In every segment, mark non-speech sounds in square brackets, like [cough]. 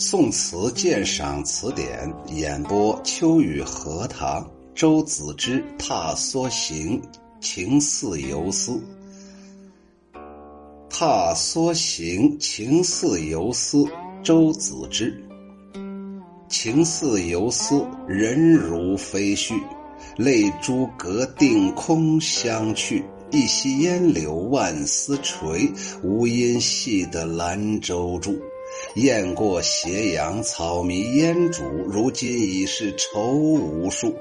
宋词鉴赏词典演播：秋雨荷塘，周子之《踏梭行》情似游丝。踏梭行，情似游丝。周子之，情似游丝，人如飞絮。泪珠隔定空相去，一溪烟柳万丝垂。无音系得兰舟住。雁过斜阳，草迷烟渚。如今已是愁无数。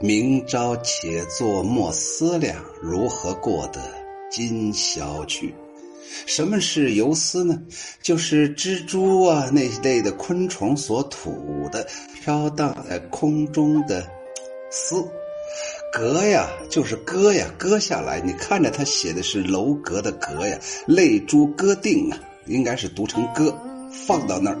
明朝且作莫思量，如何过得今宵去？什么是游丝呢？就是蜘蛛啊那类的昆虫所吐的飘荡在空中的丝。阁呀，就是割呀，割下来。你看着他写的是楼阁的阁呀，泪珠割定啊，应该是读成割。放到那儿，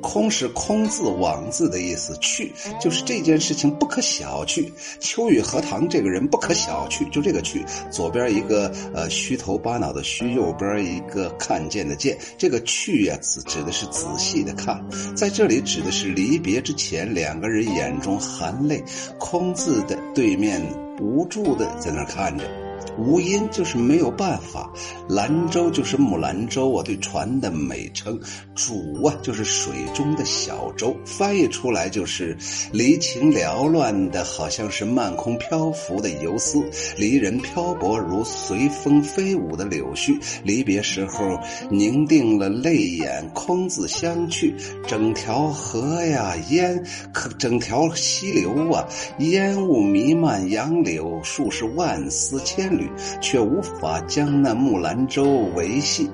空是空字往字的意思，去就是这件事情不可小觑。秋雨荷塘这个人不可小觑，就这个去，左边一个呃虚头巴脑的虚，右边一个看见的见，这个去呀指指的是仔细的看，在这里指的是离别之前两个人眼中含泪，空字的对面无助的在那看着。无因就是没有办法，兰州就是木兰舟啊，对船的美称。渚啊，就是水中的小舟，翻译出来就是离情缭乱的，好像是漫空漂浮的游丝，离人漂泊如随风飞舞的柳絮。离别时候凝定了泪眼，空自相去。整条河呀，烟可整条溪流啊，烟雾弥漫，杨柳树是万丝千缕。却无法将那木兰舟维系。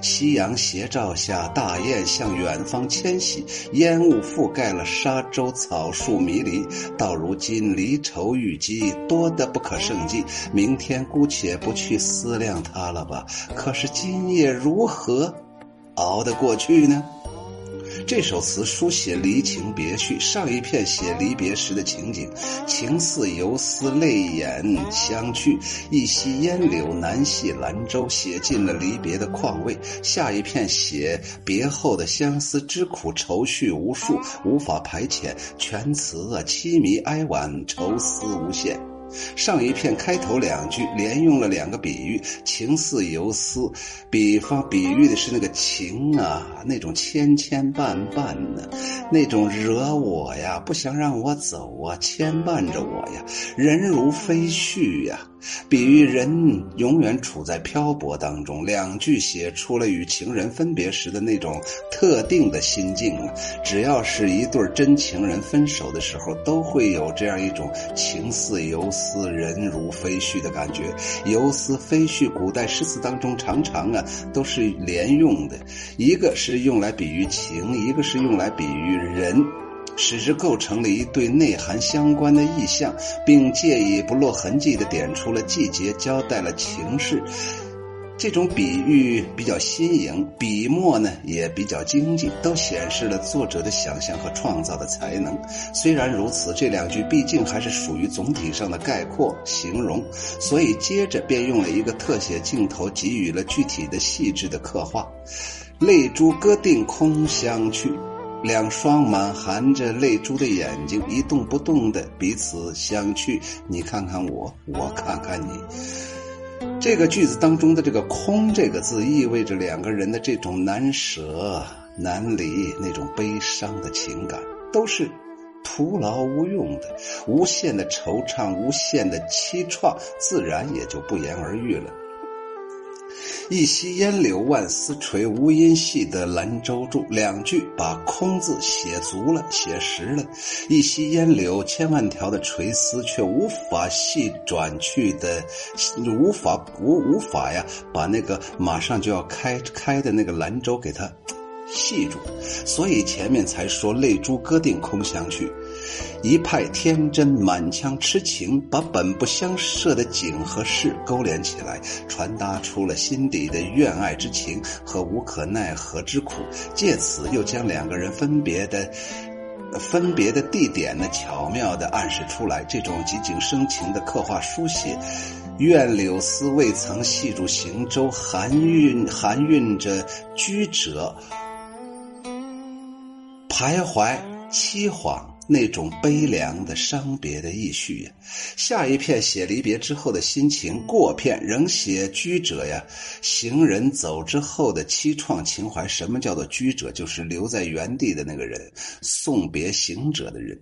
夕阳斜照下，大雁向远方迁徙，烟雾覆盖了沙洲，草树迷离。到如今，离愁欲积，多得不可胜计。明天姑且不去思量它了吧。可是今夜如何熬得过去呢？这首词书写离情别绪，上一片写离别时的情景，情似游丝，泪眼相觑，一溪烟柳难系兰舟，写尽了离别的况味。下一片写别后的相思之苦，愁绪无数，无法排遣。全词啊，凄迷哀婉，愁思无限。上一片开头两句连用了两个比喻，情似游丝，比方比喻的是那个情啊，那种千千绊绊的，那种惹我呀，不想让我走啊，牵绊着我呀，人如飞絮呀。比喻人永远处在漂泊当中，两句写出了与情人分别时的那种特定的心境。只要是一对真情人分手的时候，都会有这样一种情似游丝、人如飞絮的感觉。游丝、飞絮，古代诗词当中常常啊都是连用的，一个是用来比喻情，一个是用来比喻人。使之构成了一对内涵相关的意象，并借以不落痕迹地点出了季节，交代了情势。这种比喻比较新颖，笔墨呢也比较精进，都显示了作者的想象和创造的才能。虽然如此，这两句毕竟还是属于总体上的概括形容，所以接着便用了一个特写镜头，给予了具体的细致的刻画。泪珠割定空相去。两双满含着泪珠的眼睛一动不动的彼此相觑，你看看我，我看看你。这个句子当中的这个“空”这个字，意味着两个人的这种难舍难离，那种悲伤的情感，都是徒劳无用的，无限的惆怅，无限的凄怆，自然也就不言而喻了。一溪烟柳万丝垂，无音系得兰舟住。两句把空字写足了，写实了。一溪烟柳千万条的垂丝，却无法细转去的，无法无无法呀，把那个马上就要开开的那个兰舟给它 [tsk] 系住。所以前面才说泪珠割定空相去。一派天真，满腔痴情，把本不相涉的景和事勾连起来，传达出了心底的怨爱之情和无可奈何之苦。借此又将两个人分别的、分别的地点呢，巧妙地暗示出来。这种极景生情的刻画书写，愿柳丝未曾系住行舟，含韵含韵着曲折。徘徊凄惶。那种悲凉的伤别的意绪呀，下一片写离别之后的心情，过片仍写居者呀，行人走之后的凄怆情怀。什么叫做居者？就是留在原地的那个人，送别行者的人。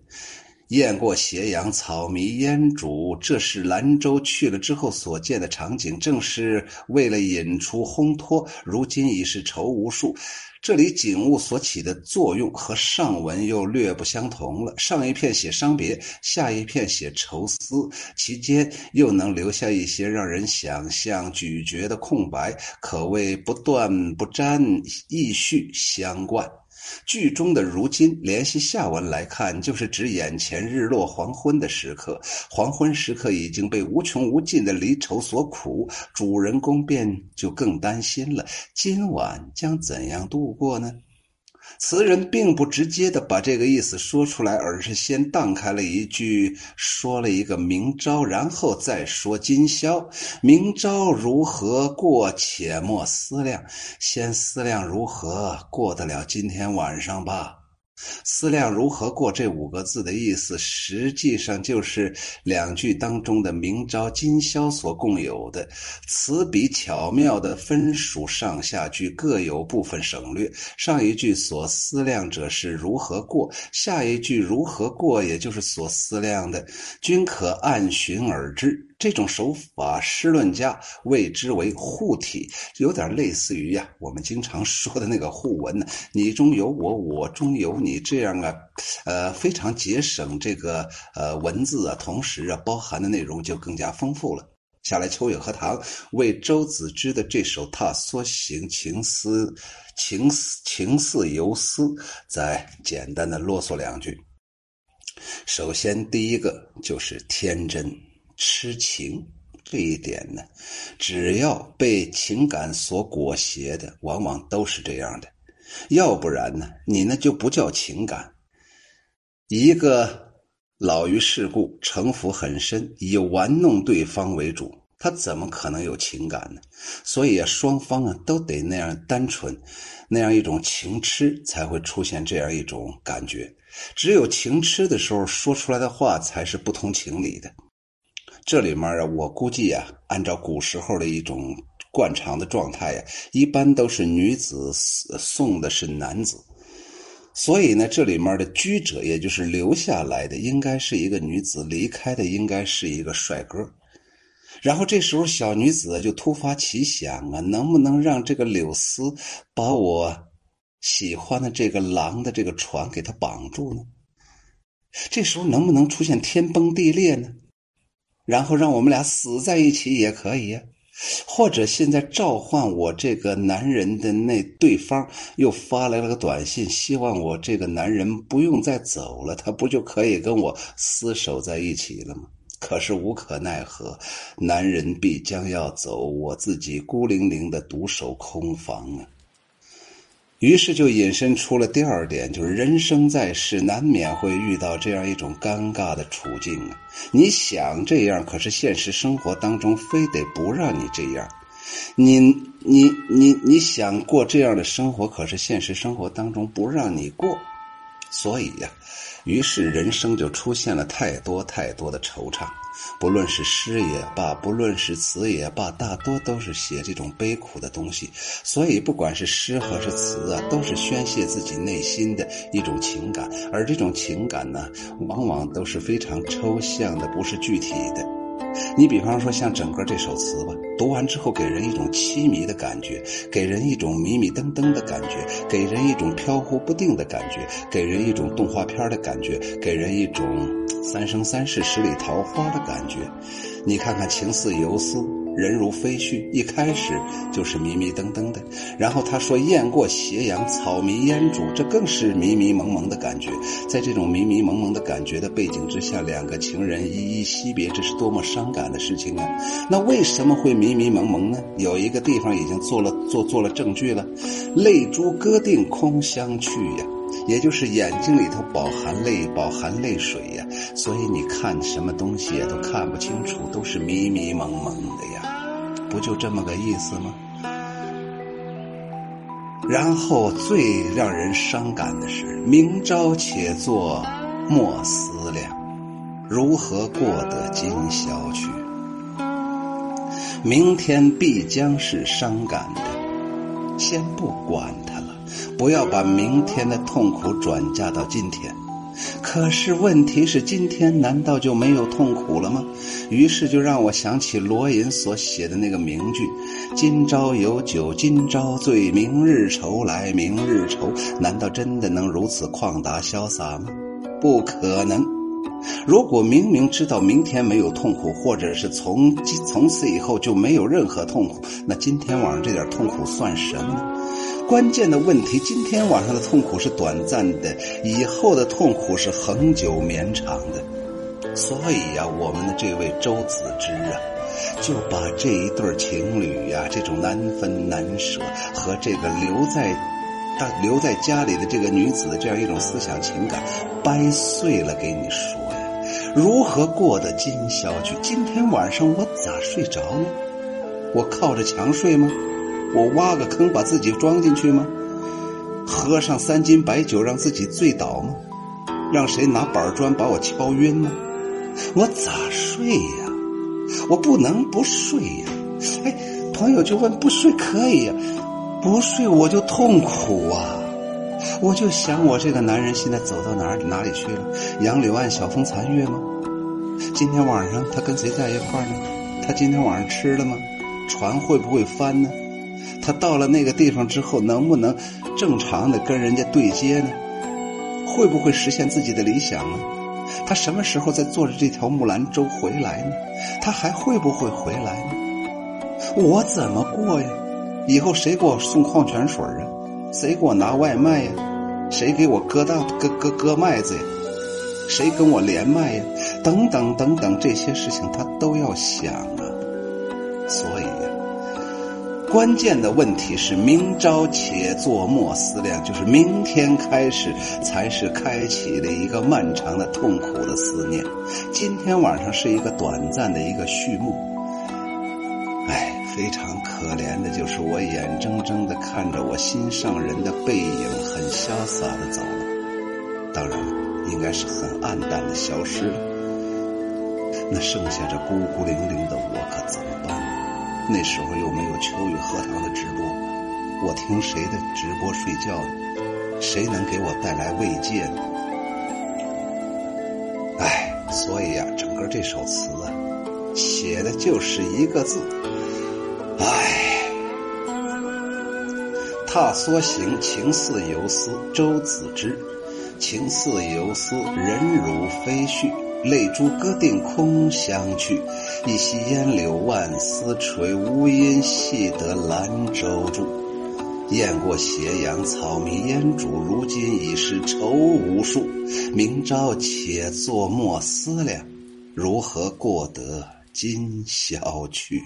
雁过斜阳，草迷烟渚，这是兰州去了之后所见的场景，正是为了引出烘托。如今已是愁无数。这里景物所起的作用和上文又略不相同了。上一片写伤别，下一片写愁思，其间又能留下一些让人想象咀嚼的空白，可谓不断不沾，意绪相贯。剧中的如今，联系下文来看，就是指眼前日落黄昏的时刻。黄昏时刻已经被无穷无尽的离愁所苦，主人公便就更担心了：今晚将怎样度过呢？词人并不直接的把这个意思说出来，而是先荡开了一句，说了一个明朝，然后再说今宵。明朝如何过，且莫思量，先思量如何过得了今天晚上吧。思量如何过这五个字的意思，实际上就是两句当中的“明朝今宵”所共有的。词笔巧妙的分属上下句，各有部分省略。上一句所思量者是如何过，下一句如何过，也就是所思量的，均可按循而知。这种手法，诗论家谓之为互体，有点类似于呀，我们经常说的那个互文呢，你中有我，我中有你，这样啊，呃，非常节省这个呃文字啊，同时啊，包含的内容就更加丰富了。下来，秋雨荷塘为周子之的这首《踏梭行》情思情思情似游丝，再简单的啰嗦两句。首先，第一个就是天真。痴情这一点呢，只要被情感所裹挟的，往往都是这样的。要不然呢，你那就不叫情感。一个老于世故、城府很深、以玩弄对方为主，他怎么可能有情感呢？所以啊，双方啊都得那样单纯，那样一种情痴，才会出现这样一种感觉。只有情痴的时候，说出来的话才是不通情理的。这里面啊，我估计啊，按照古时候的一种惯常的状态呀，一般都是女子送的是男子，所以呢，这里面的居者，也就是留下来的，应该是一个女子，离开的应该是一个帅哥。然后这时候小女子就突发奇想啊，能不能让这个柳丝把我喜欢的这个狼的这个船给他绑住呢？这时候能不能出现天崩地裂呢？然后让我们俩死在一起也可以呀，或者现在召唤我这个男人的那对方又发来了个短信，希望我这个男人不用再走了，他不就可以跟我厮守在一起了吗？可是无可奈何，男人必将要走，我自己孤零零的独守空房啊。于是就引申出了第二点，就是人生在世，难免会遇到这样一种尴尬的处境啊！你想这样，可是现实生活当中非得不让你这样；你你你你想过这样的生活，可是现实生活当中不让你过。所以呀，于是人生就出现了太多太多的惆怅。不论是诗也罢，不论是词也罢，大多都是写这种悲苦的东西。所以，不管是诗还是词啊，都是宣泄自己内心的一种情感。而这种情感呢，往往都是非常抽象的，不是具体的。你比方说，像整个这首词吧，读完之后给人一种凄迷的感觉，给人一种迷迷瞪瞪的感觉，给人一种飘忽不定的感觉，给人一种动画片的感觉，给人一种《三生三世十里桃花》的感觉。你看看，情似游丝。人如飞絮，一开始就是迷迷瞪瞪的。然后他说：“雁过斜阳，草迷烟渚。”这更是迷迷蒙蒙的感觉。在这种迷迷蒙蒙的感觉的背景之下，两个情人依依惜别，这是多么伤感的事情啊！那为什么会迷迷蒙蒙呢？有一个地方已经做了做做了证据了：“泪珠割定空相去呀。”也就是眼睛里头饱含泪，饱含泪水呀，所以你看什么东西也都看不清楚，都是迷迷蒙蒙的呀，不就这么个意思吗？然后最让人伤感的是，明朝且坐莫思量，如何过得今宵去？明天必将是伤感的，先不管它了，不要把明天的痛苦转嫁到今天。可是问题是，今天难道就没有痛苦了吗？于是就让我想起罗隐所写的那个名句：“今朝有酒今朝醉，明日愁来明日愁。”难道真的能如此旷达潇洒吗？不可能。如果明明知道明天没有痛苦，或者是从从此以后就没有任何痛苦，那今天晚上这点痛苦算什么呢？关键的问题，今天晚上的痛苦是短暂的，以后的痛苦是恒久绵长的。所以呀，我们的这位周子之啊，就把这一对情侣呀，这种难分难舍和这个留在大留在家里的这个女子的这样一种思想情感掰碎了给你说呀，如何过得今宵去？今天晚上我咋睡着呢？我靠着墙睡吗？我挖个坑把自己装进去吗？喝上三斤白酒让自己醉倒吗？让谁拿板砖把我敲晕吗？我咋睡呀？我不能不睡呀！哎，朋友就问不睡可以呀？不睡我就痛苦啊！我就想我这个男人现在走到哪里哪里去了？杨柳岸晓风残月吗？今天晚上他跟谁在一块呢？他今天晚上吃了吗？船会不会翻呢？他到了那个地方之后，能不能正常的跟人家对接呢？会不会实现自己的理想呢？他什么时候再坐着这条木兰舟回来呢？他还会不会回来呢？我怎么过呀？以后谁给我送矿泉水啊？谁给我拿外卖呀？谁给我割大割割割麦子呀？谁跟我连麦呀？等等等等，这些事情他都要想啊。关键的问题是，明朝且坐莫思量，就是明天开始才是开启了一个漫长的痛苦的思念。今天晚上是一个短暂的一个序幕。哎，非常可怜的就是我眼睁睁的看着我心上人的背影很潇洒的走了，当然应该是很暗淡的消失了。那剩下这孤孤零零？那时候又没有秋雨荷塘的直播，我听谁的直播睡觉呢？谁能给我带来慰藉呢？哎，所以呀，整个这首词啊，写的就是一个字：哎。踏梭行，情似游丝。周子之，情似游丝，人如飞絮。泪珠歌定空相去，一袭烟柳万丝垂。无音系得兰舟住，雁过斜阳草迷烟渚。如今已是愁无数，明朝且作莫思量，如何过得今宵去。